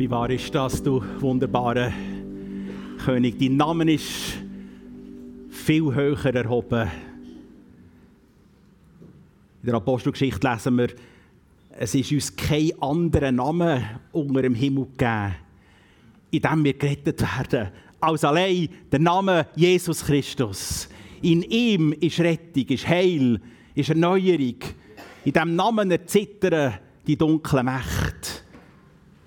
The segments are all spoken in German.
Wie wahr ist das, du wunderbarer König? Dein Name ist viel höher erhoben. In der Apostelgeschichte lesen wir, es ist uns kein anderer Name unter dem Himmel gegeben, in dem wir gerettet werden, als allein der Name Jesus Christus. In ihm ist Rettung, ist Heil, ist Erneuerung. In diesem Namen erzittern die dunklen Mächte.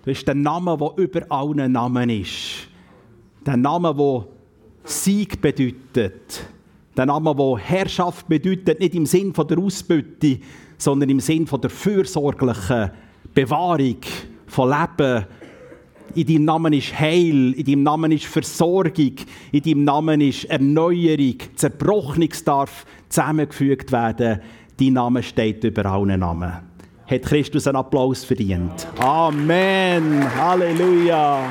Das ist der Name, der über allen Namen ist. Der Name, der Sieg bedeutet. Der Name, der Herrschaft bedeutet, nicht im Sinn der Ausbeute, sondern im Sinn der fürsorglichen Bewahrung von Leben. In deinem Namen ist Heil, in deinem Namen ist Versorgung, in deinem Namen ist Erneuerung. Zerbrochenes darf zusammengefügt werden. Dein Name steht über allen Namen hat Christus einen Applaus verdient. Amen. Halleluja.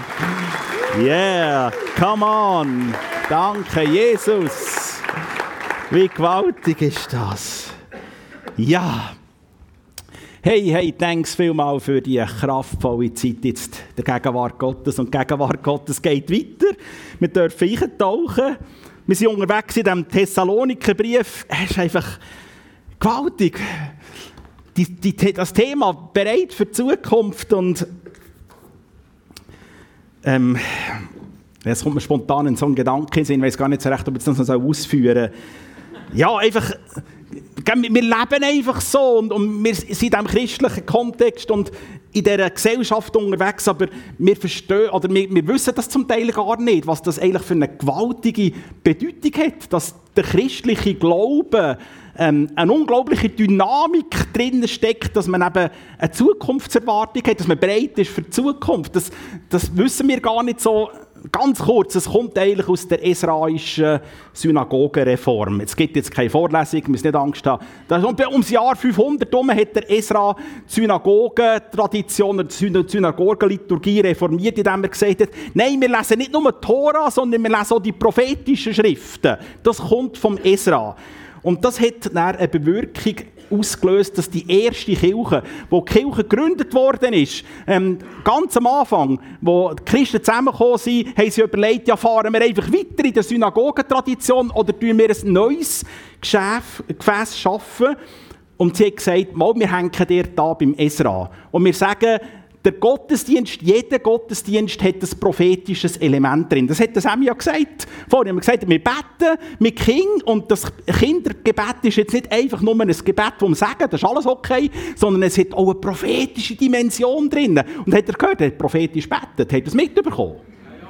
Yeah. Come on. Danke, Jesus. Wie gewaltig ist das? Ja. Hey, hey, thanks vielmal für die kraftvolle Zeit jetzt der Gegenwart Gottes. Und die Gegenwart Gottes geht weiter. Wir dürfen eintauchen. Wir sind unterwegs in diesem Thessalonikerbrief. Es ist einfach gewaltig die, die, das Thema bereit für die Zukunft und ähm, jetzt kommt mir spontan in so einen Gedanken ich weiß gar nicht so recht, ob ich das noch ausführen soll. Ja, einfach, wir leben einfach so und, und wir sind in diesem christlichen Kontext und in dieser Gesellschaft unterwegs, aber wir verstehen, oder wir, wir wissen das zum Teil gar nicht, was das eigentlich für eine gewaltige Bedeutung hat, dass der christliche Glaube ähm, eine unglaubliche Dynamik drin steckt, dass man eben eine Zukunftserwartung hat, dass man bereit ist für die Zukunft. Das, das wissen wir gar nicht so ganz kurz, es kommt eigentlich aus der esraischen Synagogenreform. Es gibt jetzt keine Vorlesung, müssen nicht Angst haben. Das, ums Jahr 500 herum hat der Esra die Synagogentradition, die Synagogenliturgie reformiert, indem er gesagt hat, nein, wir lesen nicht nur die Tora, sondern wir lesen auch die prophetischen Schriften. Das kommt vom Esra. Und das hat dann eine Bewirkung ausgelöst, dass die erste Kirche, wo die Kirche gegründet worden ist, ähm, ganz am Anfang, wo die Christen zusammengekommen sind, haben sie überlegt, ja, fahren wir einfach weiter in der Synagogentradition oder tun wir ein neues Geschäft, Gefäß schaffen? Und sie hat gesagt, mal, wir hängen dir da beim Esra. Und wir sagen, der Gottesdienst, jeder Gottesdienst hat ein prophetisches Element drin. Das hat das ja gesagt. Vorhin haben wir gesagt, wir beten mit Kind und das Kindergebet ist jetzt nicht einfach nur ein Gebet, das wir sagen, das ist alles okay, sondern es hat auch eine prophetische Dimension drin. Und hat er gehört, er hat prophetisch betet, hat es mitbekommen?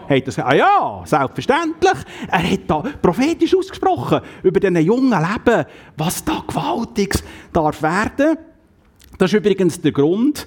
Hat er ah ja, selbstverständlich. Er hat da prophetisch ausgesprochen über diesen jungen Leben, was da Gewaltiges darf werden. Das ist übrigens der Grund,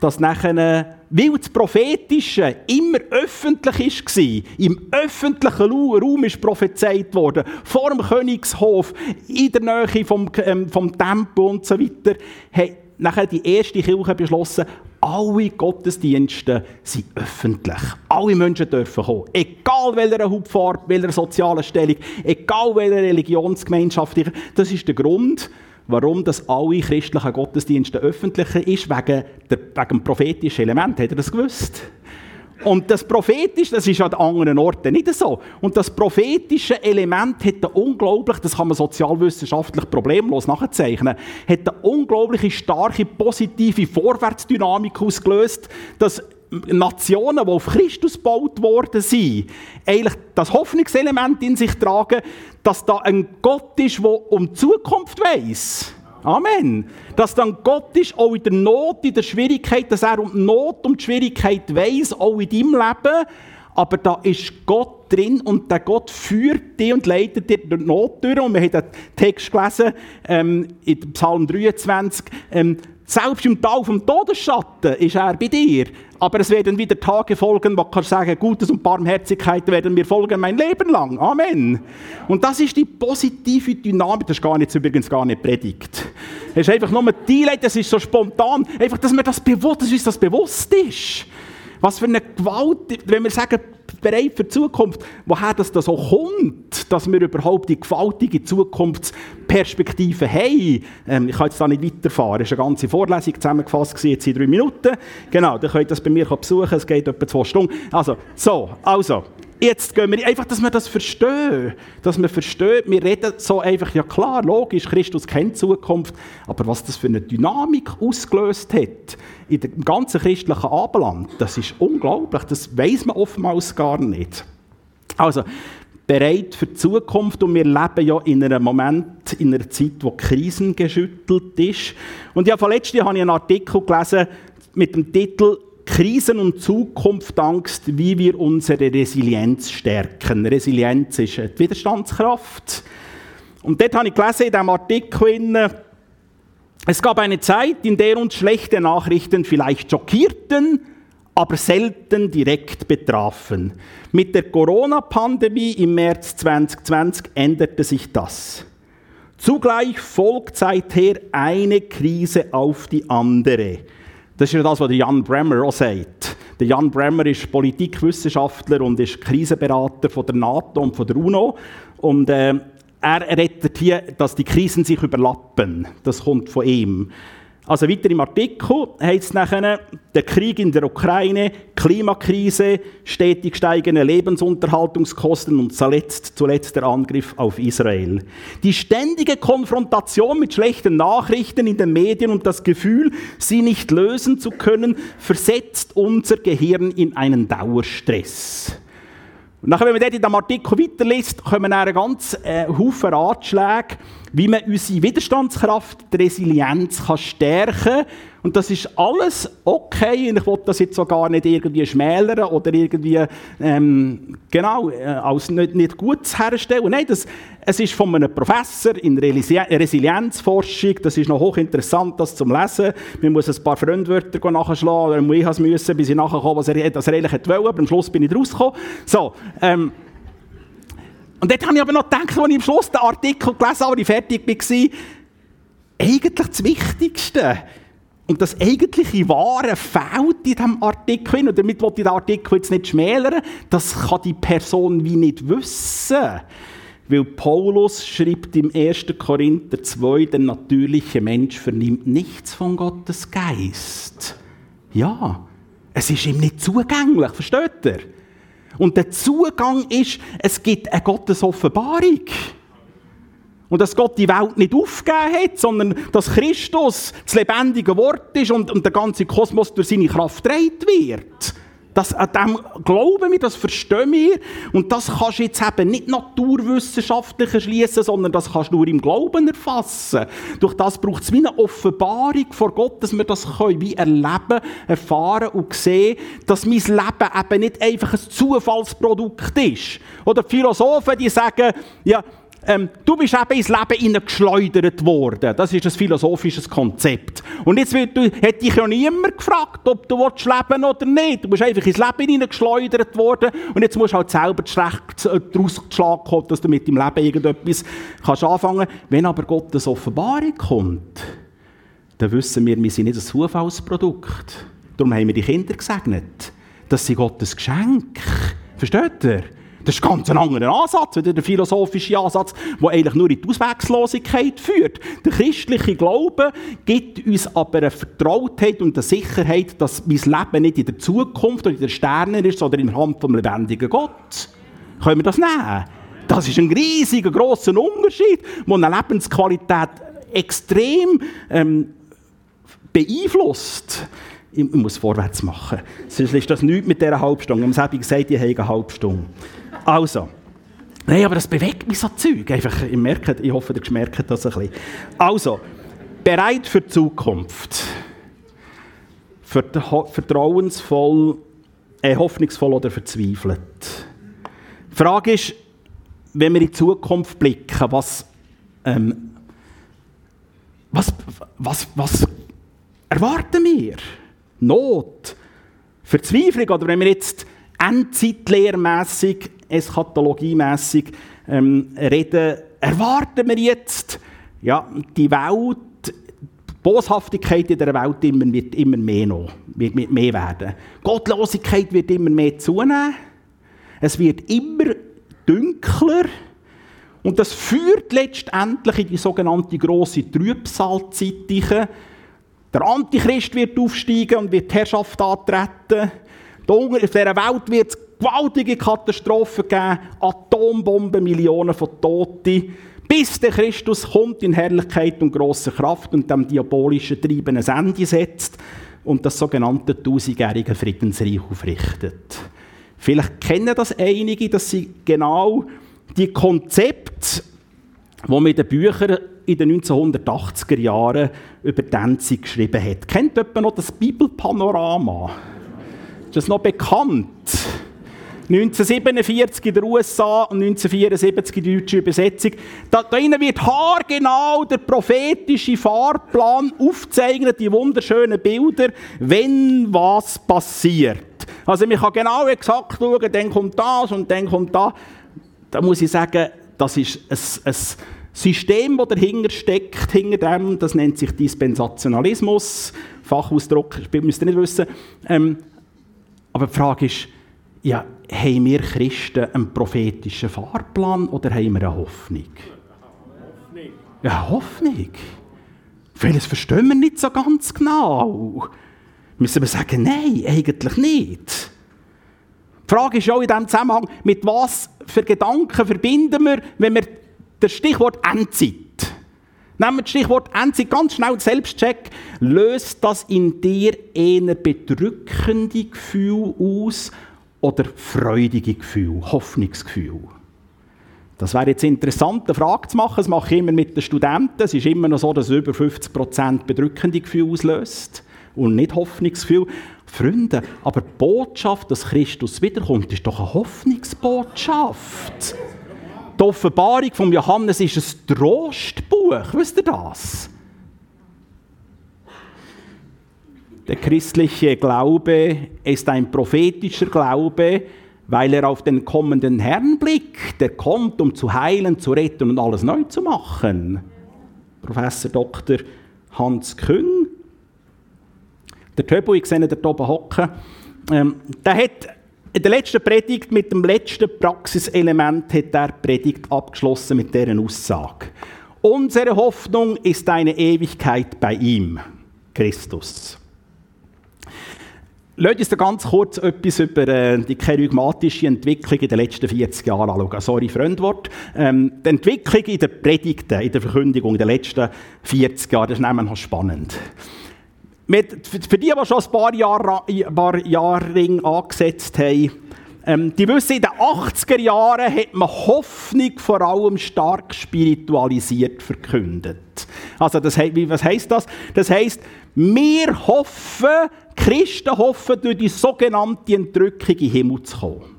dass nachher, weil das Prophetische immer öffentlich war, im öffentlichen Raum ist prophezeit worden, vor dem Königshof, in der Nähe vom, ähm, vom Tempel und so weiter, hat nachher die erste Kirche beschlossen, alle Gottesdienste sind öffentlich. Alle Menschen dürfen kommen. Egal welcher Hauptfarbe, welcher sozialen Stellung, egal welcher Religionsgemeinschaft. Das ist der Grund, warum das alle christlichen Gottesdienste öffentlich ist, wegen, der, wegen dem prophetischen Element. Habt ihr das gewusst? Und das Prophetische, das ist an anderen Orten nicht so. Und das prophetische Element hat eine unglaublich, das kann man sozialwissenschaftlich problemlos nachzeichnen, hat eine unglaublich starke positive Vorwärtsdynamik ausgelöst, dass Nationen, die auf Christus gebaut worden sind, eigentlich das Hoffnungselement in sich tragen, dass da ein Gott ist, der um die Zukunft weiß. Amen. Dass dann Gott ist, auch in der Not, in der Schwierigkeit, dass er um die Not, um die Schwierigkeit weiß, auch in deinem Leben. Aber da ist Gott drin und der Gott führt dich und leitet dir die Not durch. Und wir haben den Text gelesen ähm, in Psalm 23. Ähm, selbst im Tal vom Todesschatten ist er bei dir. Aber es werden wieder Tage folgen, wo du sagen Gutes und Barmherzigkeit werden mir folgen mein Leben lang. Amen. Und das ist die positive Dynamik. Das ist gar nicht, übrigens gar nicht predigt. Es ist einfach nur die das ist so spontan. Einfach, dass, mir das bewusst, dass uns das bewusst ist. Was für eine Gewalt, wenn wir sagen, bereit für die Zukunft, woher das da so kommt, dass wir überhaupt die gewaltige Zukunftsperspektive haben. Ähm, ich kann jetzt da nicht weiterfahren, es war eine ganze Vorlesung zusammengefasst, jetzt in drei Minuten. Genau, dann könnt ihr das bei mir besuchen, es geht etwa zwei Stunden. Also, so, also, Jetzt gehen wir einfach, dass wir das verstehen. Dass wir verstehen, wir reden so einfach, ja klar, logisch, Christus kennt Zukunft, aber was das für eine Dynamik ausgelöst hat, in dem ganzen christlichen Abendland, das ist unglaublich, das weiß man oftmals gar nicht. Also, bereit für die Zukunft und wir leben ja in einem Moment, in einer Zeit, wo Krisen geschüttelt ist. Und ja, vorletzt habe ich einen Artikel gelesen mit dem Titel Krisen und Zukunftsangst, wie wir unsere Resilienz stärken. Resilienz ist die Widerstandskraft. Und dort habe ich gelesen in diesem Artikel, es gab eine Zeit, in der uns schlechte Nachrichten vielleicht schockierten, aber selten direkt betrafen. Mit der Corona-Pandemie im März 2020 änderte sich das. Zugleich folgt seither eine Krise auf die andere. Das ist ja das, was Jan Bremmer auch sagt. Der Jan Bremmer ist Politikwissenschaftler und ist Krisenberater von der NATO und von der UNO. Und äh, er rettet hier, dass die Krisen sich überlappen. Das kommt von ihm. Also weiter im Artikel heißt es nachher, der Krieg in der Ukraine, Klimakrise, stetig steigende Lebensunterhaltungskosten und zuletzt, zuletzt der Angriff auf Israel. Die ständige Konfrontation mit schlechten Nachrichten in den Medien und das Gefühl, sie nicht lösen zu können, versetzt unser Gehirn in einen Dauerstress. Und nachher, wenn man in diesem Artikel weiterliest, kommen dann ganz äh, Haufen Ratschläge, wie man unsere Widerstandskraft, die Resilienz kann stärken kann. Und das ist alles okay. Und ich will das jetzt auch gar nicht irgendwie schmälern oder irgendwie, ähm, genau, äh, als nicht, nicht gut herstellen. Nein, das, es ist von einem Professor in Resilienzforschung. Das ist noch hochinteressant, das zu lesen. Man muss ein paar Fremdwörter nachschlagen, oder ich müssen, bis ich nachher was er, was er eigentlich wollte. Aber am Schluss bin ich rausgekommen. So, ähm, und dort habe ich aber noch gedacht, als ich am Schluss den Artikel gelesen habe, als ich fertig war, eigentlich das Wichtigste und das eigentliche Wahre fehlt in diesem Artikel. Und damit will ich den Artikel jetzt nicht schmälern. Das kann die Person wie nicht wissen. Weil Paulus schreibt im 1. Korinther 2, der natürliche Mensch vernimmt nichts von Gottes Geist. Ja, es ist ihm nicht zugänglich, versteht ihr? Und der Zugang ist, es gibt eine Gottesoffenbarung. Und dass Gott die Welt nicht aufgegeben hat, sondern dass Christus das lebendige Wort ist und, und der ganze Kosmos durch seine Kraft gedreht wird. Das, an dem glauben wir, das verstehen wir. Und das kannst du jetzt eben nicht naturwissenschaftlich erschließen, sondern das kannst du nur im Glauben erfassen. Durch das braucht es wie eine Offenbarung vor Gott, dass wir das können, wie erleben, erfahren und sehen, dass mein Leben eben nicht einfach ein Zufallsprodukt ist. Oder Philosophen, die sagen, ja, ähm, du bist eben ins Leben hineingeschleudert worden. Das ist ein philosophisches Konzept. Und jetzt wird, hat dich ja niemand gefragt, ob du willst leben oder nicht. Du bist einfach ins Leben hineingeschleudert worden und jetzt musst du halt selber daraus geschlagen kommen, dass du mit dem Leben irgendetwas kannst anfangen kannst. Wenn aber Gottes Offenbarung kommt, dann wissen wir, wir sind nicht ein Zufallsprodukt. Darum haben wir die Kinder gesegnet. Das sind Gottes Geschenk. Versteht ihr? Das ist ganz ein anderer Ansatz, der philosophische Ansatz, der eigentlich nur in die Ausweglosigkeit führt. Der christliche Glaube gibt uns aber eine Vertrautheit und eine Sicherheit, dass mein Leben nicht in der Zukunft oder in den Sternen ist, sondern in der Hand vom lebendigen Gott. Können wir das nehmen? Das ist ein riesiger, grosser Unterschied, der eine Lebensqualität extrem ähm, beeinflusst ich muss vorwärts machen. Sonst ist das nichts mit dieser Halbstunde. Ich habe gesagt, ich habe eine Halbstunde. Also. Nein, aber das bewegt mich so Zeug. Einfach, ich, merke, ich hoffe, ihr merkt das ein bisschen. Also, bereit für die Zukunft. Vertrauensvoll, äh, hoffnungsvoll oder verzweifelt. Die Frage ist, wenn wir in die Zukunft blicken, was, ähm, was, was, was erwarten wir? Not? Verzweiflung? Oder wenn wir jetzt endzeitlehrmässig eschatologiemässig ähm, reden, erwarten wir jetzt, ja, die Welt Boshaftigkeit in der Welt immer, wird immer mehr, noch, wird mehr werden. Gottlosigkeit wird immer mehr zunehmen. Es wird immer dunkler. Und das führt letztendlich in die sogenannte grosse Trübsalzeit. Der Antichrist wird aufsteigen und wird die Herrschaft antreten. Auf dieser Welt wird es gewaltige Katastrophen geben, Atombomben, Millionen von Toten, bis der Christus kommt in Herrlichkeit und grosser Kraft und dem diabolischen Treiben ein Ende setzt und das sogenannte tausendjährige Friedensreich aufrichtet. Vielleicht kennen das einige, dass sie genau die Konzepte, die in den Büchern in den 1980er Jahren über Danzig geschrieben hat. Kennt jemand noch das Bibelpanorama? Ist das noch bekannt? 1947 in den USA und 1974 die deutsche Übersetzung. Da, da wird haargenau der prophetische Fahrplan aufzeichnet, die wunderschönen Bilder, wenn was passiert. Also man kann genau exakt schauen, dann kommt das und dann kommt das. Da muss ich sagen, das ist ein, ein System, das dahinter steckt, hinter dem, das nennt sich Dispensationalismus. Fachausdruck müsst ihr nicht wissen. Ähm, aber die Frage ist, ja, haben wir Christen einen prophetischen Fahrplan oder haben wir eine Hoffnung? Hoffnung. Ja, Hoffnung. Vieles verstehen wir nicht so ganz genau. Müssen wir sagen, nein, eigentlich nicht. Die Frage ist auch in diesem Zusammenhang, mit was für Gedanken verbinden wir, wenn wir das Stichwort Endzeit. Nehmen wir das Stichwort Endzeit ganz schnell, Selbstcheck. Löst das in dir eher bedrückende Gefühl aus oder freudige Gefühl, Hoffnungsgefühl? Das wäre jetzt interessant, eine Frage zu machen. Das mache ich immer mit den Studenten. Es ist immer noch so, dass über 50% bedrückende Gefühle auslöst und nicht Hoffnungsgefühl. Freunde, aber die Botschaft, dass Christus wiederkommt, ist doch eine Hoffnungsbotschaft. Die Offenbarung von Johannes ist ein Trostbuch. Wisst ihr das? Der christliche Glaube ist ein prophetischer Glaube, weil er auf den kommenden Herrn blickt. Der kommt, um zu heilen, zu retten und alles neu zu machen. Professor Dr. Hans Küng. Der Töbo, ich sehe ihn da oben hocken, ähm, der hat in der letzten Predigt mit dem letzten Praxiselement hat er Predigt abgeschlossen mit deren Aussage. Unsere Hoffnung ist eine Ewigkeit bei ihm, Christus. Lasst uns ganz kurz etwas über äh, die kerygmatische Entwicklung in den letzten 40 Jahren anschauen. Sorry, Fremdwort. Ähm, die Entwicklung in den Predigten, in der Verkündigung in den letzten 40 Jahren, das ist nämlich spannend. Mit, für die, die schon ein paar Jahre, paar Jahre angesetzt haben, ähm, die wissen, in den 80er Jahren hat man Hoffnung vor allem stark spiritualisiert verkündet. Also, das, was heisst das? Das heisst, wir hoffen, Christen hoffen, durch die sogenannte Entrückung in Himmel zu kommen.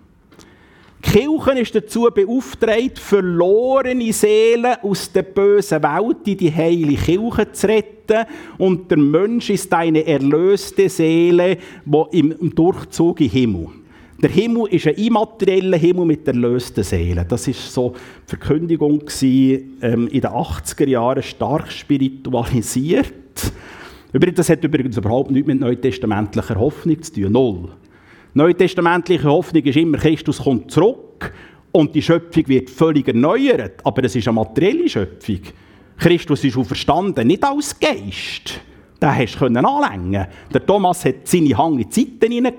Die Kirche ist dazu beauftragt, verlorene Seelen aus der bösen Welt in die heilige Kirche zu retten. Und der Mensch ist eine erlöste Seele die im Durchzug den Himmel. Der Himmel ist ein immaterieller Himmel mit erlösten Seelen. Das war so die Verkündigung ähm, in den 80er Jahren stark spiritualisiert. Das hat übrigens überhaupt nichts mit neutestamentlicher Hoffnung zu tun. Null. Neutestamentliche Hoffnung ist immer, Christus kommt zurück und die Schöpfung wird völlig erneuert. Aber es ist eine materielle Schöpfung. Christus ist auferstanden, nicht als Geist. Den hast du anlängen Der Thomas hat seine Hang in die Zeiten hinein.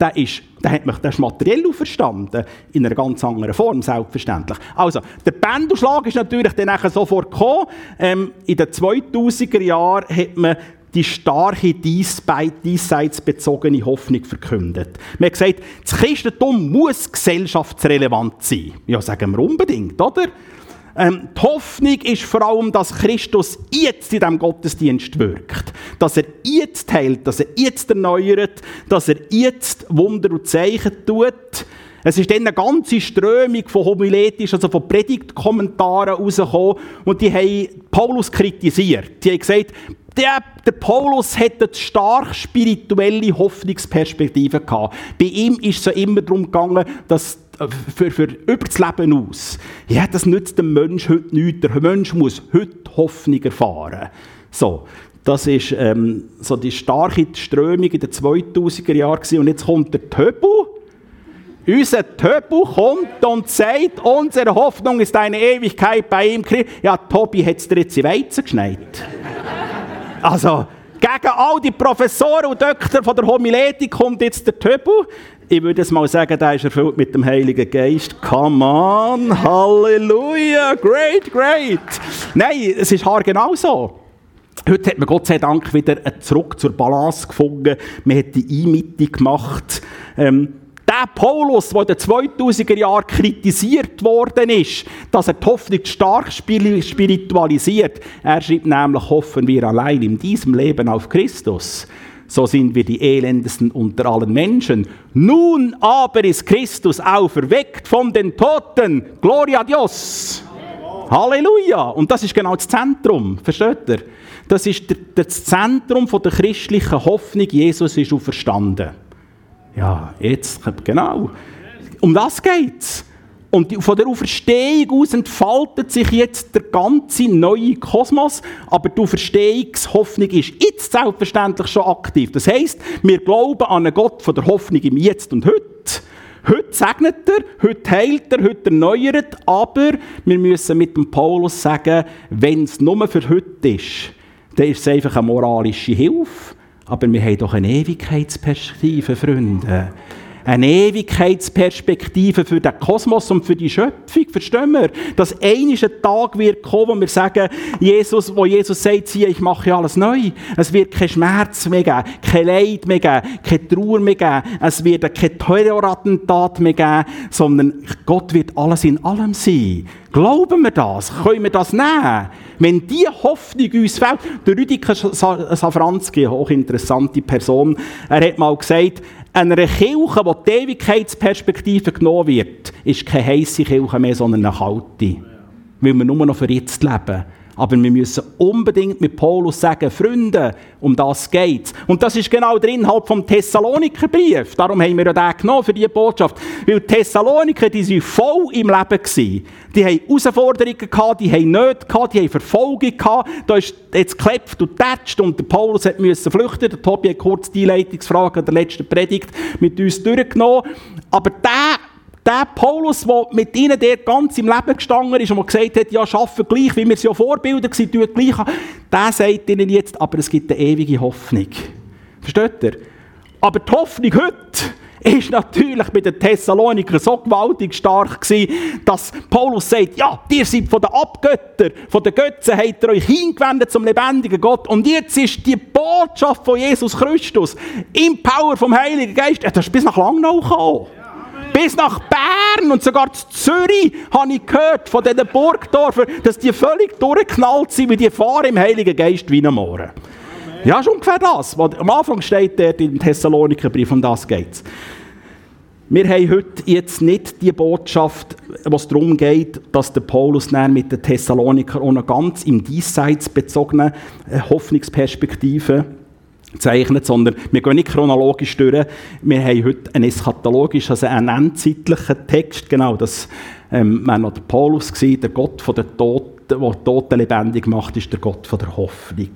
Der ist, der hat der ist materiell auferstanden. In einer ganz anderen Form, selbstverständlich. Also, der Pendelschlag ist natürlich dann sofort gekommen. Ähm, in den 2000er Jahren hat man die starke diesseitsbezogene Hoffnung verkündet. Man hat gesagt, das Christentum muss gesellschaftsrelevant sein. Ja, sagen wir unbedingt, oder? Ähm, die Hoffnung ist vor allem, dass Christus jetzt in diesem Gottesdienst wirkt. Dass er jetzt heilt, dass er jetzt erneuert, dass er jetzt Wunder und Zeichen tut. Es ist dann eine ganze Strömung von homiletisch, also von Predigtkommentaren rausgekommen und die haben Paulus kritisiert. Die haben gesagt, der, der Paulus hatte eine stark spirituelle Hoffnungsperspektive gehabt. Bei ihm ist es immer darum gegangen, dass für, für über das Leben aus. Ja, das nützt dem Menschen heute nichts. Der Mensch muss heute Hoffnung erfahren. So. Das war ähm, so die starke Strömung in den 2000er Jahren. Und jetzt kommt der Töbu. Unser Töbu kommt und sagt, unsere Hoffnung ist eine Ewigkeit bei ihm. Ja, Tobi hat es dir jetzt in Weizen geschneit. also, gegen all die Professoren und Doktor von der Homiletik kommt jetzt der Töbu. Ich würde mal sagen, der ist erfüllt mit dem Heiligen Geist. Come on, Halleluja, great, great. Nein, es ist haargenau so. Heute hat man Gott sei Dank wieder zurück zur Balance gefunden. Man hat die Einmitte gemacht. Ähm, der Paulus, der in den 2000er Jahren kritisiert worden ist, dass er die Hoffnung stark spiritualisiert, er schreibt nämlich, hoffen wir allein in diesem Leben auf Christus. So sind wir die elendesten unter allen Menschen. Nun aber ist Christus auferweckt von den Toten. Gloria a Dios. Halleluja. Und das ist genau das Zentrum. Versteht ihr? Das ist das Zentrum der christlichen Hoffnung. Jesus ist auferstanden. Ja, jetzt, genau. Um das geht's. Und von der Auferstehung aus entfaltet sich jetzt der ganze neue Kosmos, aber die Auferstehungshoffnung ist jetzt selbstverständlich schon aktiv. Das heißt, wir glauben an einen Gott von der Hoffnung im Jetzt und Heute. Heute segnet er, heute heilt er, heute erneuert, aber wir müssen mit dem Paulus sagen, wenn es nur für heute ist, dann ist es einfach eine moralische Hilfe. Aber wir haben doch eine Ewigkeitsperspektive, Freunde. Eine Ewigkeitsperspektive für den Kosmos und für die Schöpfung. Verstehen wir? Dass ein Tag wird kommen, wo wir sagen, Jesus, wo Jesus sagt, siehe, ich mache alles neu. Es wird kein Schmerz mehr geben, kein Leid mehr geben, keine Trauer mehr geben. Es wird kein Terrorattentat mehr geben, sondern Gott wird alles in allem sein. Glauben wir das? Können wir das nehmen? Wenn diese Hoffnung uns fehlt, der Rüdiger Safranski, eine hochinteressante Person, er hat mal gesagt, einer Kirche, wo die Ewigkeitsperspektive genommen wird, ist keine heisse Kirche mehr, sondern eine kalte. Weil wir nur noch für jetzt leben. Aber wir müssen unbedingt mit Paulus sagen, Freunde, um das geht's. Und das ist genau der Inhalt vom Thessalonikerbrief. Darum haben wir ja den genommen für diese Botschaft. Weil die Thessaloniker, die waren voll im Leben. Gewesen. Die haben Herausforderungen gehabt, die haben Nöte gehabt, die haben Verfolgung gehabt. Da ist jetzt geklebt und tätscht und der Paulus hat müssen flüchten. Der Tobi hat kurz die Einleitungsfrage der letzten Predigt mit uns durchgenommen. Aber der der Paulus, der mit ihnen dort ganz im Leben gestanden ist und gesagt hat, ja, arbeiten gleich, wie wir sie ja Vorbilder waren, tun gleich der sagt ihnen jetzt, aber es gibt eine ewige Hoffnung. Versteht ihr? Aber die Hoffnung heute ist natürlich bei den Thessalonikern so gewaltig stark gewesen, dass Paulus sagt, ja, ihr seid von den Abgöttern, von den Götzen habt ihr euch hingewendet zum lebendigen Gott und jetzt ist die Botschaft von Jesus Christus im Power vom Heiligen Geist, das ist bis nach Langnau gekommen. Bis nach Bern und sogar zu Zürich habe ich gehört von diesen Burgdorfern, dass die völlig durchgeknallt sind, wie die fahren im Heiligen Geist wie am Morgen. Ja, ist ungefähr das. Was am Anfang steht dort im Thessalonikerbrief, um das geht Wir haben heute jetzt nicht die Botschaft, was darum geht, dass der Paulus mit den Thessaloniker auch noch ganz im Diesseits bezogenen äh, Hoffnungsperspektive zeichnet, sondern wir gehen nicht chronologisch durch. Wir haben heute einen eschatologisch, also einen endzeitlichen Text, genau, das ähm, war noch der Paulus, gewesen, der Gott von der Toten, der Toten lebendig macht, ist der Gott von der Hoffnung.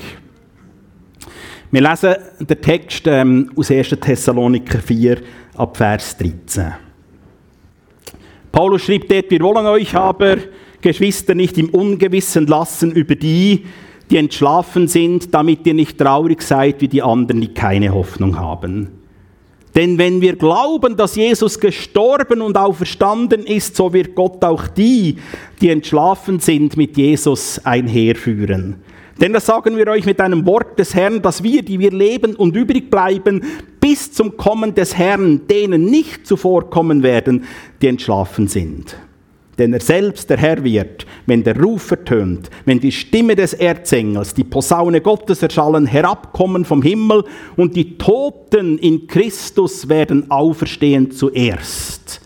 Wir lesen den Text ähm, aus 1. Thessaloniker 4 ab Vers 13. Paulus schreibt dort, wir wollen euch aber, Geschwister, nicht im Ungewissen lassen über die, die entschlafen sind, damit ihr nicht traurig seid wie die anderen, die keine Hoffnung haben. Denn wenn wir glauben, dass Jesus gestorben und auferstanden ist, so wird Gott auch die, die entschlafen sind, mit Jesus einherführen. Denn das sagen wir euch mit einem Wort des Herrn, dass wir, die wir leben und übrig bleiben, bis zum Kommen des Herrn, denen nicht zuvorkommen werden, die entschlafen sind. Denn er selbst, der Herr, wird, wenn der Ruf ertönt, wenn die Stimme des Erzengels, die Posaune Gottes erschallen, herabkommen vom Himmel und die Toten in Christus werden auferstehen zuerst.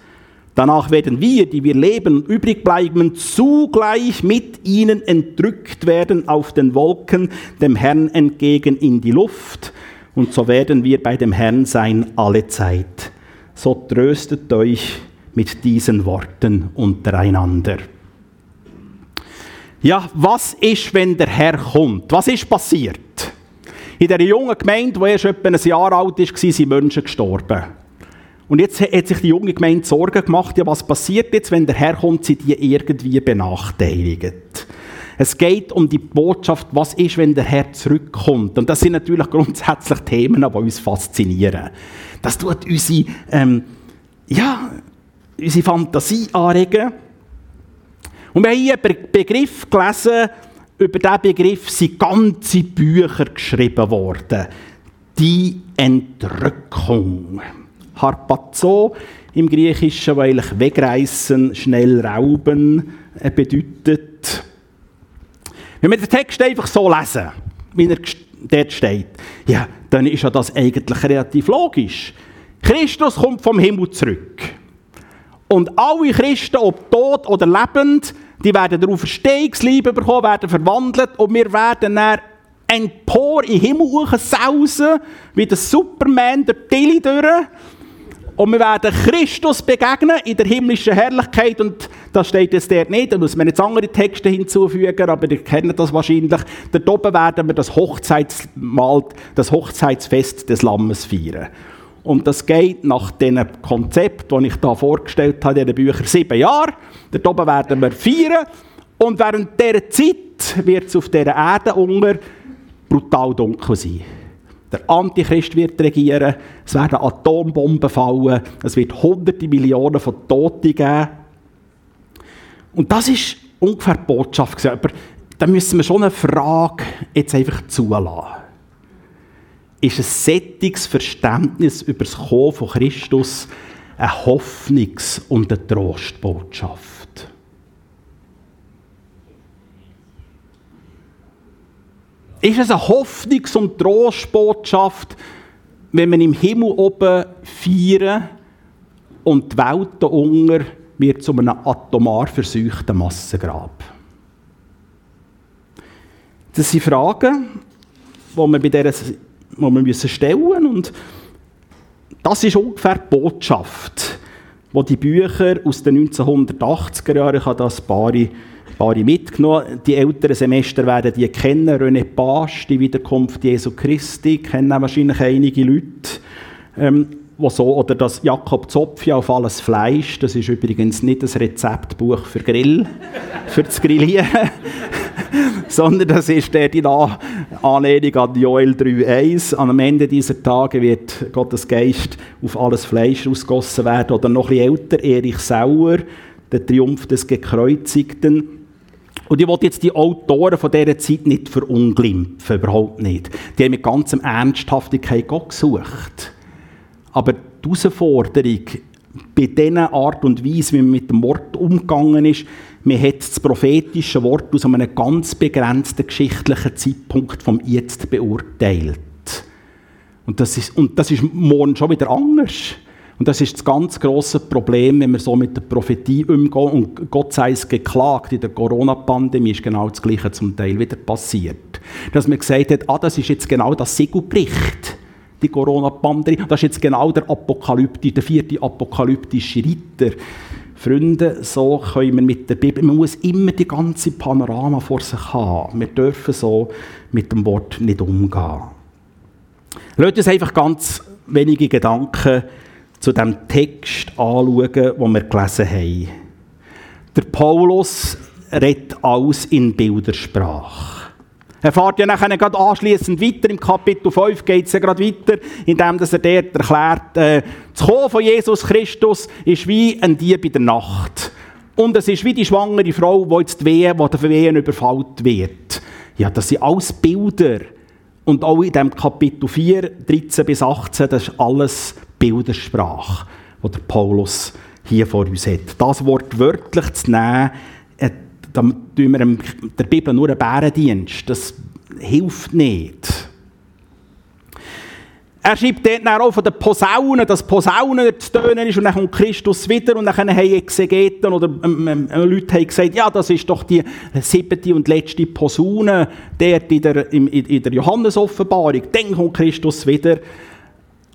Danach werden wir, die wir leben, übrig bleiben, zugleich mit ihnen entrückt werden auf den Wolken, dem Herrn entgegen in die Luft. Und so werden wir bei dem Herrn sein alle Zeit. So tröstet euch mit diesen Worten untereinander. Ja, was ist, wenn der Herr kommt? Was ist passiert? In dieser jungen Gemeinde, die erst etwa ein Jahr alt war, sind Menschen gestorben. Und jetzt hat sich die junge Gemeinde Sorgen gemacht, ja, was passiert jetzt, wenn der Herr kommt, sind die irgendwie benachteiligt. Es geht um die Botschaft, was ist, wenn der Herr zurückkommt. Und das sind natürlich grundsätzlich Themen, die uns faszinieren. Das tut unsere, ähm, ja, unsere Fantasie anregen. Und wir haben hier einen Begriff gelesen, über diesen Begriff sind ganze Bücher geschrieben worden. Die Entrückung. Harpazo im Griechischen, weil ich wegreißen, schnell rauben äh, bedeutet. Wenn wir den Text einfach so lesen, wie er dort steht, ja, dann ist ja das eigentlich relativ logisch. Christus kommt vom Himmel zurück. Und alle Christen, ob tot oder lebend, die werden darauf Verstehungsliebe bekommen, werden verwandelt und wir werden dann empor in den Himmel sausen, wie der Superman der Tilly durch. Und wir werden Christus begegnen in der himmlischen Herrlichkeit. Und das steht jetzt dort nicht. Da muss man jetzt andere Texte hinzufügen, aber ihr kennt das wahrscheinlich. Dort oben werden wir das Hochzeitsmahl, das Hochzeitsfest des Lammes feiern. Und das geht nach dem Konzept, das ich da vorgestellt habe, in den Büchern sieben Jahre. Dort oben werden wir feiern. Und während dieser Zeit wird es auf dieser Erde unter brutal dunkel sein. Der Antichrist wird regieren, es werden Atombomben fallen, es wird hunderte Millionen von Toten geben. Und das ist ungefähr die Botschaft. Aber da müssen wir schon eine Frage jetzt einfach zulassen ist ein sättiges Verständnis über das Kommen von Christus eine Hoffnungs- und eine Trostbotschaft. Ist es eine Hoffnungs- und Trostbotschaft, wenn wir im Himmel oben feiern und die Welt unter wird zu einem atomar verseuchten Massengrab? Das sind Fragen, die man bei dieser die wir müssen stellen und das ist ungefähr die Botschaft, wo die Bücher aus den 1980er Jahren, ich habe das paar, paar mitgenommen, die älteren Semester werden die kennen, René Page, die Wiederkunft Jesu Christi, kennen wahrscheinlich einige Leute. Ähm, wo so, oder das Jakob Zopfi auf alles Fleisch, das ist übrigens nicht das Rezeptbuch für Grill, für das Grillieren, sondern das ist der die Anlehnung an Joel 3,1. Am Ende dieser Tage wird Gottes Geist auf alles Fleisch ausgossen werden. Oder noch etwas älter, Erich Sauer, der Triumph des Gekreuzigten. Und ich wollte jetzt die Autoren von dieser Zeit nicht verunglimpfen, überhaupt nicht. Die haben mit ganzem Ernsthaftigkeit Gott gesucht. Aber die Herausforderung bei dieser Art und Weise, wie man mit dem Wort umgegangen ist, man hat das prophetische Wort aus einem ganz begrenzten geschichtlichen Zeitpunkt vom Jetzt beurteilt. Und das ist, und das ist morgen schon wieder anders. Und das ist das ganz große Problem, wenn wir so mit der Prophetie umgehen. Und Gott sei es geklagt, in der Corona-Pandemie ist genau das Gleiche zum Teil wieder passiert. Dass man gesagt hat, ah, das ist jetzt genau das Siegelbericht die Corona-Pandemie. Das ist jetzt genau der Apokalypti, der vierte apokalyptische Ritter. Freunde, so können wir mit der Bibel, man muss immer die ganze Panorama vor sich haben. Wir dürfen so mit dem Wort nicht umgehen. Lasst uns einfach ganz wenige Gedanken zu dem Text anschauen, den wir gelesen haben. Der Paulus redet alles in Bildersprache. Er fährt ja nachher gerade anschliessend weiter, im Kapitel 5 geht es ja gerade weiter, indem er dort erklärt, äh, das Kommen von Jesus Christus ist wie ein Dieb in der Nacht. Und es ist wie die schwangere Frau, die jetzt Wehen, die der Wehen überfallen wird. Ja, das sind alles Bilder. Und auch in dem Kapitel 4, 13 bis 18, das ist alles Bildersprache, die der Paulus hier vor uns hat. Das Wort wörtlich zu nehmen, da tun wir der Bibel nur einen Bärendienst. Das hilft nicht. Er schreibt dort auch von den Posaunen, dass Posaunen zu tönen ist und dann kommt Christus wieder und dann haben Exegeten oder ähm, ähm, Leute haben gesagt, ja, das ist doch die siebte und letzte Posaune dort in der, in, in der Johannes-Offenbarung. Dann kommt Christus wieder.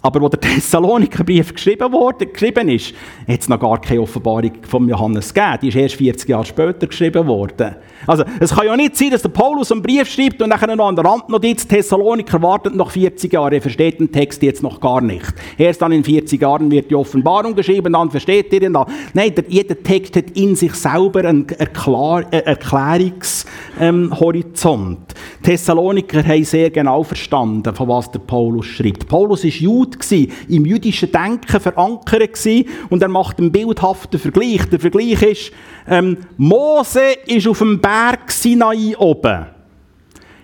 Aber wo der Thessalonikerbrief geschrieben, wurde, geschrieben ist, hat es noch gar keine Offenbarung von Johannes gegeben. Die ist erst 40 Jahre später geschrieben worden. Also, es kann ja nicht sein, dass der Paulus einen Brief schreibt und nachher noch an der Randnotiz, Thessaloniker wartet noch 40 Jahre. Er versteht den Text jetzt noch gar nicht. Erst dann in 40 Jahren wird die Offenbarung geschrieben, dann versteht ihr ihn da. Nein, der, jeder Text hat in sich selber einen Erklär, äh, Erklärungshorizont. Ähm, Thessaloniker haben sehr genau verstanden, von was der Paulus schreibt. Paulus war Jude, im jüdischen Denken verankert und er macht einen bildhaften Vergleich. Der Vergleich ist, ähm, Mose ist auf dem Berg Sinai oben.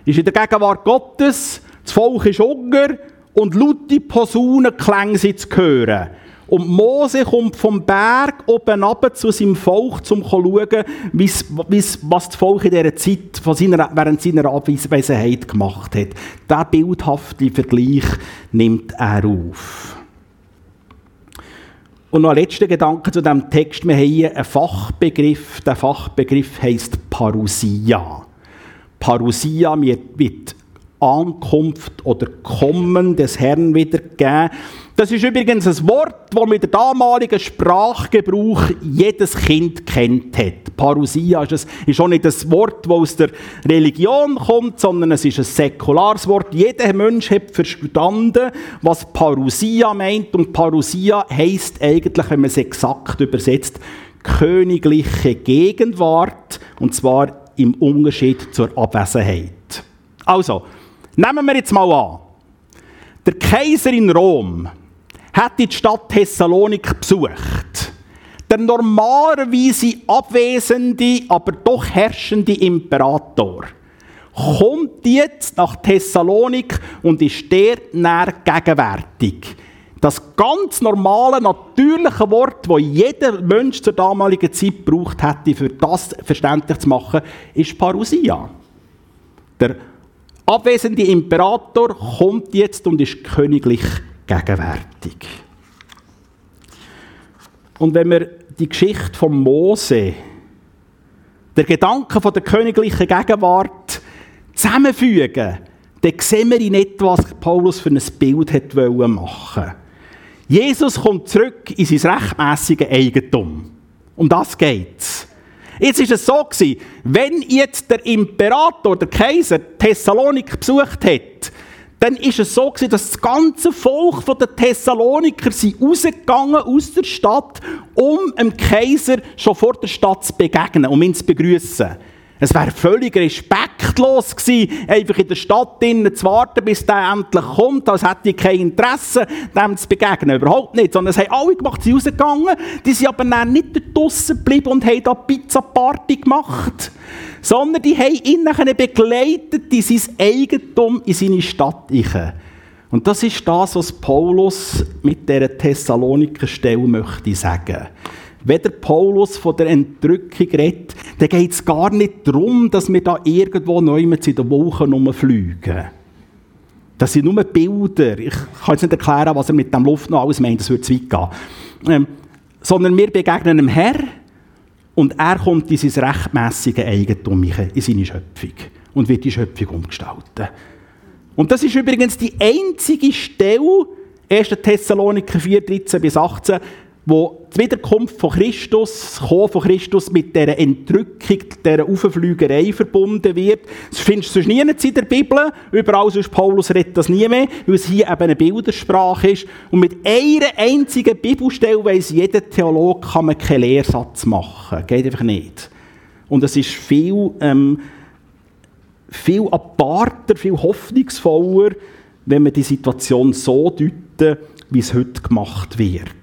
Ist in der Gegenwart Gottes, das Volk ist Hunger und laute Posaunen klängen sie zu hören. Und Mose kommt vom Berg oben runter zu seinem Volk, um zu schauen, wie's, wie's, was das Volk in dieser Zeit von seiner, während seiner Abwesenheit gemacht hat. Diesen bildhaften Vergleich nimmt er auf. Und noch ein letzter Gedanke zu diesem Text. Wir haben hier einen Fachbegriff. Der Fachbegriff heisst Parousia. Parousia wird Ankunft oder Kommen des Herrn wiedergegeben. Das ist übrigens ein Wort, das mit der damaligen Sprachgebrauch jedes Kind kennt hat. Parousia ist, ein, ist auch nicht ein Wort, das aus der Religion kommt, sondern es ist ein säkulares Wort. Jeder Mensch hat verstanden, was Parousia meint. Und Parousia heisst eigentlich, wenn man es exakt übersetzt, königliche Gegenwart. Und zwar im Unterschied zur Abwesenheit. Also, Nehmen wir jetzt mal an, der Kaiser in Rom hat die Stadt Thessalonik besucht. Der normalerweise abwesende, aber doch herrschende Imperator kommt jetzt nach Thessalonik und ist der näher gegenwärtig. Das ganz normale, natürliche Wort, das jeder Mensch zur damaligen Zeit braucht hätte, für das verständlich zu machen, ist Parousia. Der abwesende Imperator kommt jetzt und ist königlich gegenwärtig. Und wenn wir die Geschichte von Mose, der Gedanke von der königlichen Gegenwart zusammenfügen, dann sehen wir in etwas, was Paulus für ein Bild hat machen Jesus kommt zurück in sein rechtmäßiges Eigentum. Um das geht's. Jetzt ist es so wenn jetzt der Imperator, der Kaiser, Thessalonik besucht hat, dann ist es so gewesen, dass das ganze Volk der Thessaloniker sind rausgegangen aus der Stadt, um dem Kaiser schon vor der Stadt zu begegnen, um ihn zu begrüßen. Es wäre völlig respektlos gewesen, einfach in der Stadt drinnen zu warten, bis der endlich kommt, als hätte ich kein Interesse, dem zu begegnen. Überhaupt nicht. Sondern es haben alle gemacht, sie rausgegangen. Die sind aber dann nicht draussen geblieben und haben da Pizza-Party gemacht. Sondern die haben ihn begleitet in sein Eigentum, in seine Stadt. Und das ist das, was Paulus mit dieser Thessaloniker Stelle möchte sagen. Wenn der Paulus von der Entrückung redet, dann geht es gar nicht darum, dass wir da irgendwo neu in der Woche rumfliegen. Das sind nur Bilder. Ich kann jetzt nicht erklären, was er mit dem Luft noch alles meint, das würde zu weit gehen. Ähm, sondern wir begegnen dem Herr und er kommt in sein rechtmäßige Eigentum, in seine Schöpfung und wird die Schöpfung umgestalten. Und das ist übrigens die einzige Stelle, 1. Thessaloniker 4, 13 bis 18, wo die Wiederkunft von Christus, das Kommen von Christus mit dieser Entrückung, dieser Aufflügerei verbunden wird. Das findest du sonst nie in der Bibel. Überall sonst Paulus redet das nie mehr, weil es hier eben eine Bildersprache ist. Und mit einer einzigen Bibelstelle weiss jeder Theologe, kann man keinen Lehrsatz machen. Geht einfach nicht. Und es ist viel, ähm, viel aparter, viel hoffnungsvoller, wenn man die Situation so deuten, wie es heute gemacht wird.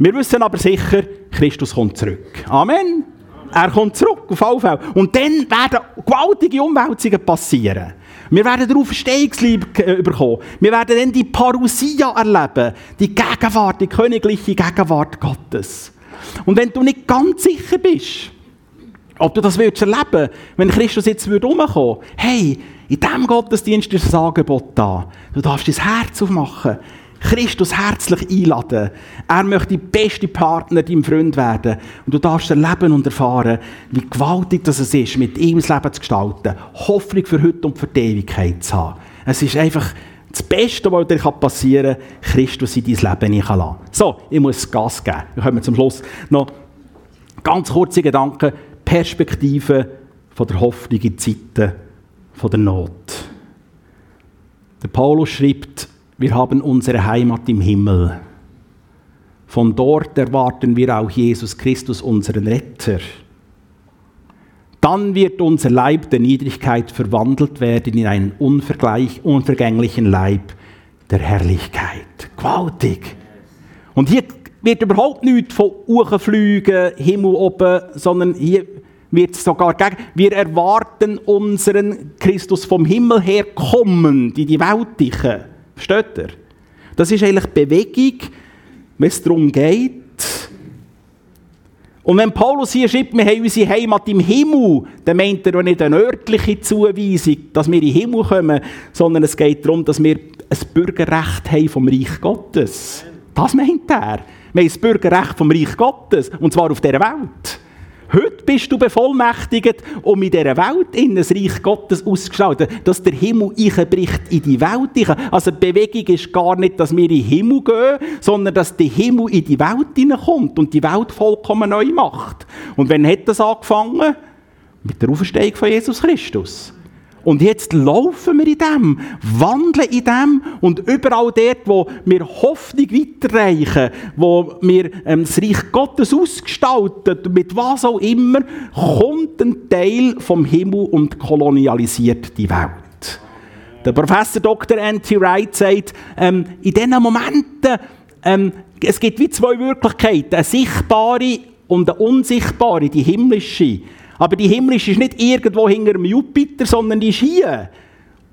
Wir wissen aber sicher, Christus kommt zurück. Amen. Er kommt zurück, auf alle Fälle. Und dann werden gewaltige Umwälzungen passieren. Wir werden darauf Verstehungsliebe äh, bekommen. Wir werden dann die Parousia erleben. Die Gegenwart, die königliche Gegenwart Gottes. Und wenn du nicht ganz sicher bist, ob du das erleben wenn Christus jetzt umkommen würde, hey, in diesem Gottesdienst ist ein Angebot da. Du darfst dein Herz aufmachen. Christus herzlich einladen. Er möchte die beste Partner, dein Freund werden. Und du darfst erleben und erfahren, wie gewaltig das ist, mit ihm das Leben zu gestalten. Hoffnung für heute und für die Ewigkeit zu haben. Es ist einfach das Beste, was dir passieren kann, Christus in dein Leben lassen. So, ich muss Gas geben. Wir kommen zum Schluss noch ganz kurze Gedanken. Perspektive von der Hoffnung in Zeiten der Not. Der Paulus schreibt, wir haben unsere Heimat im Himmel. Von dort erwarten wir auch Jesus Christus, unseren Retter. Dann wird unser Leib der Niedrigkeit verwandelt werden in einen unvergänglichen Leib der Herrlichkeit. Gewaltig. Und hier wird überhaupt nichts von Uchenflügen, Himmel oben, sondern hier wird es sogar gegen. Wir erwarten unseren Christus vom Himmel her kommen, in die Weltliche. Versteht ihr? Das ist eigentlich Bewegung, wenn es darum geht. Und wenn Paulus hier schreibt, wir haben unsere Heimat im Himmel, dann meint er nicht eine örtliche Zuweisung, dass wir in den Himmel kommen, sondern es geht darum, dass wir ein Bürgerrecht haben vom Reich Gottes. Das meint er. Wir haben das Bürgerrecht vom Reich Gottes, und zwar auf dieser Welt. Heute bist du bevollmächtigt, um in dieser Welt in das Reich Gottes auszugestalten, dass der Himmel einbricht in die Welt. Also die Bewegung ist gar nicht, dass wir in den Himmel gehen, sondern dass der Himmel in die Welt hineinkommt und die Welt vollkommen neu macht. Und wann hat das angefangen? Mit der Auferstehung von Jesus Christus. Und jetzt laufen wir in dem, wandeln in dem und überall dort, wo wir Hoffnung weiterreichen, wo wir ähm, das Reich Gottes ausgestalten, mit was auch immer, kommt ein Teil vom Himmel und kolonialisiert die Welt. Der Professor Dr. N.T. Wright sagt, ähm, in diesen Momenten, ähm, es gibt wie zwei Wirklichkeiten, eine sichtbare und eine unsichtbare, die himmlische. Aber die himmlische ist nicht irgendwo hinter dem Jupiter, sondern die ist hier.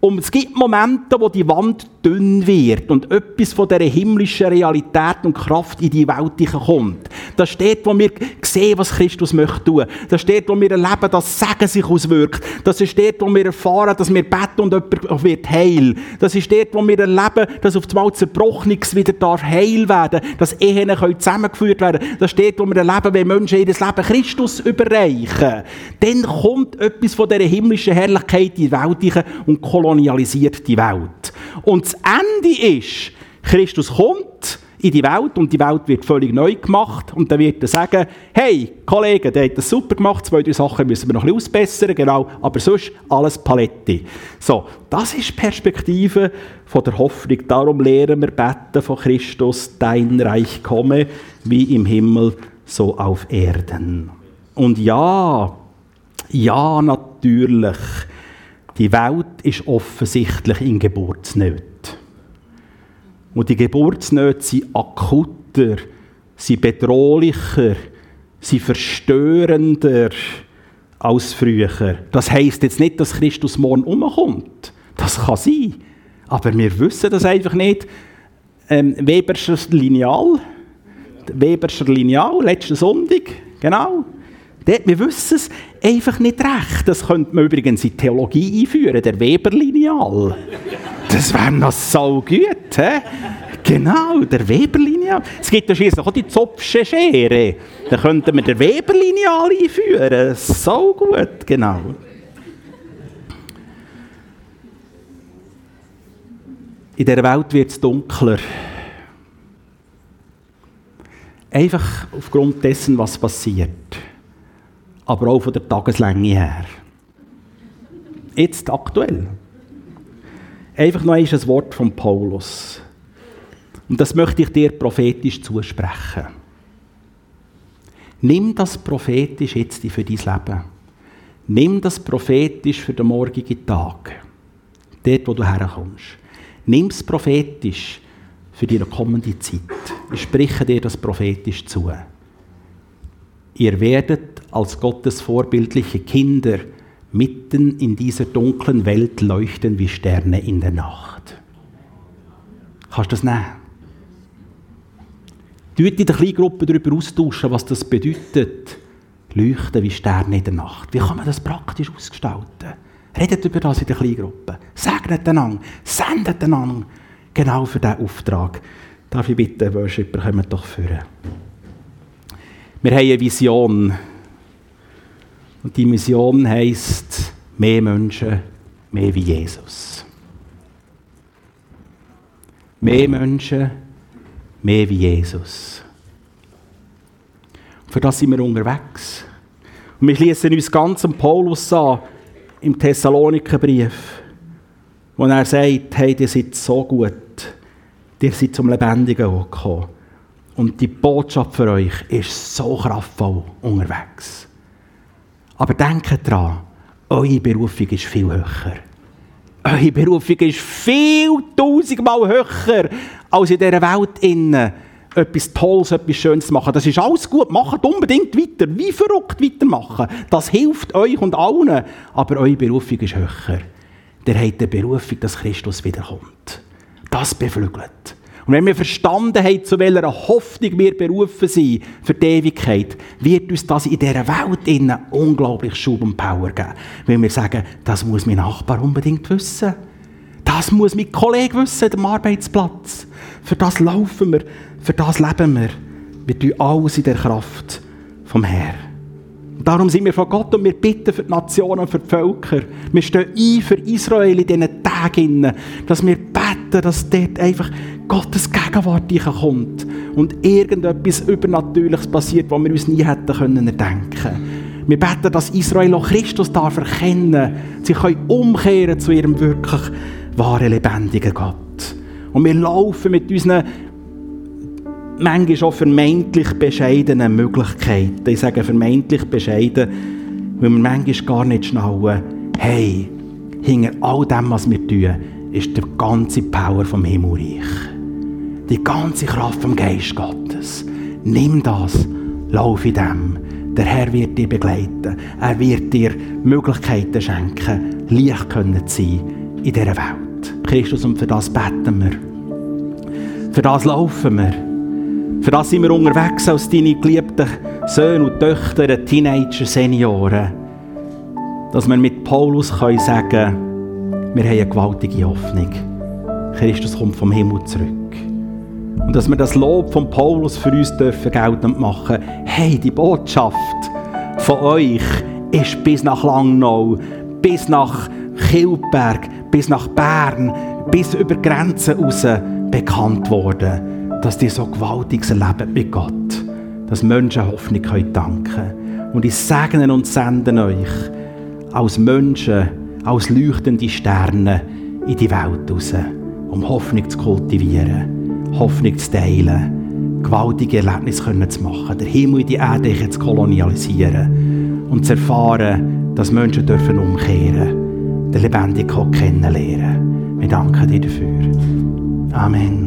Und es gibt Momente, wo die Wand dünn wird und etwas von dieser himmlischen Realität und Kraft in die Welt kommt. Das steht, wo wir sehen, was Christus möchte tun. Das steht, wo wir erleben, dass Segen sich auswirkt. Das ist dort, wo wir erfahren, dass wir beten und jemand wird heil. Das ist dort, wo wir erleben, dass auf einmal Zerbrochenes wieder darf heil werden dass Ehen können zusammengeführt werden Das ist dort, wo wir erleben, wenn Menschen ihr Leben Christus überreichen. Dann kommt etwas von dieser himmlischen Herrlichkeit in die Welt und kolonialisiert die Welt. Und das Ende ist, Christus kommt in die Welt und die Welt wird völlig neu gemacht und dann wird er sagen, hey, Kollege, der hat das super gemacht, zwei, drei Sachen müssen wir noch ein bisschen ausbessern, genau, aber sonst alles Paletti. So, das ist die Perspektive von der Hoffnung. Darum lehren wir beten von Christus, dein Reich komme, wie im Himmel, so auf Erden. Und ja, ja, natürlich, die Welt ist offensichtlich in Geburtsnöten. Und die Geburtsnöte sind akuter, sind bedrohlicher, sind verstörender als früher. Das heisst jetzt nicht, dass Christus morgen umkommt. Das kann sein. Aber wir wissen das einfach nicht. Ähm, Weberscher Lineal, Weberscher Lineal, letzten Sonntag, genau. Wir wissen es einfach nicht recht. Das könnte man übrigens in Theologie einführen, der Weber-Lineal. Das wäre noch so gut. He? Genau, der Weber-Lineal. Es gibt schließlich auch die Zopfsche Schere. Da könnten wir den Weber-Lineal einführen. So gut, genau. In der Welt wird es dunkler. Einfach aufgrund dessen, was passiert aber auch von der Tageslänge her. Jetzt aktuell. Einfach noch ein Wort von Paulus. Und das möchte ich dir prophetisch zusprechen. Nimm das prophetisch jetzt für dein Leben. Nimm das prophetisch für den morgigen Tag. Dort, wo du herkommst. Nimm es prophetisch für die kommende Zeit. Ich spreche dir das prophetisch zu. Ihr werdet als Gottes vorbildliche Kinder mitten in dieser dunklen Welt leuchten wie Sterne in der Nacht. Kannst du das nehmen? Tut in der Kleingruppe darüber austauschen, was das bedeutet. Leuchten wie Sterne in der Nacht. Wie kann man das praktisch ausgestalten? Redet über das in der Kleingruppe. Segnet einander. Sendet einander. Genau für diesen Auftrag. Darf ich bitten, Worshipper, kommen doch führen. Wir haben eine Vision. Und die Mission heisst, mehr Menschen, mehr wie Jesus. Mehr Menschen, mehr wie Jesus. Für das sind wir unterwegs. Und wir schließen uns ganz am Paulus an, im Thessalonikerbrief, wo er sagt, hey, ihr seid so gut, ihr seid zum Lebendigen gekommen. Und die Botschaft für euch ist so kraftvoll unterwegs. Aber denkt dran, eure Berufung ist viel höher. Eure Berufung ist viel tausendmal höher als in dieser Welt innen etwas Tolles, etwas Schönes zu machen. Das ist alles gut. Macht unbedingt weiter. Wie verrückt weitermachen. Das hilft euch und allen. Aber eure Berufung ist höher. Der hat die Berufung, dass Christus wiederkommt. Das beflügelt. Und wenn wir verstanden haben, zu welcher Hoffnung wir berufen sind für die Ewigkeit, wird uns das in dieser Welt innen unglaublich Schub und Power geben. Wenn wir sagen, das muss mein Nachbar unbedingt wissen. Das muss mein Kollege wissen am Arbeitsplatz. Für das laufen wir, für das leben wir. Wir tun alles in der Kraft vom Herrn. Darum sind wir von Gott und wir bitten für die Nationen und für die Völker. Wir stehen ein für Israel in diesen Tagen, dass wir beten, dass dort einfach Gottes Gegenwart kommt und irgendetwas Übernatürliches passiert, was wir uns nie hätten können erdenken Wir beten, dass Israel auch Christus darf erkennen, sie können umkehren zu ihrem wirklich wahren, lebendigen Gott. Und wir laufen mit unseren manchmal auch vermeintlich bescheidenen Möglichkeiten. Ich sage vermeintlich bescheiden, weil wir manchmal gar nicht schnallen, hey, hinter all dem, was wir tun, ist die ganze Power vom Himmelreich. Die ganze Kraft vom Geist Gottes. Nimm das, lauf in dem. Der Herr wird dich begleiten. Er wird dir Möglichkeiten schenken, Licht können zu sein in dieser Welt. Christus, und für das beten wir. Für das laufen wir. Für das sind wir unterwegs als deine geliebten Söhne und Töchter, Teenager, Senioren. Dass wir mit Paulus können sagen können, wir haben eine gewaltige Hoffnung. Christus kommt vom Himmel zurück. Und dass wir das Lob von Paulus für uns dürfen geltend machen. Hey, die Botschaft von euch ist bis nach Langnau, bis nach Kilberg, bis nach Bern, bis über Grenzen raus bekannt worden dass die so gewaltiges erleben mit Gott. Dass Menschen Hoffnung können danken Und ich segne und sende euch als Menschen, als leuchtende Sterne in die Welt raus, um Hoffnung zu kultivieren, Hoffnung zu teilen, gewaltige Erlebnisse zu machen, den Himmel in die Erde zu kolonialisieren und zu erfahren, dass Menschen dürfen umkehren, den lebendigen Gott kennenlernen. Wir danken dir dafür. Amen.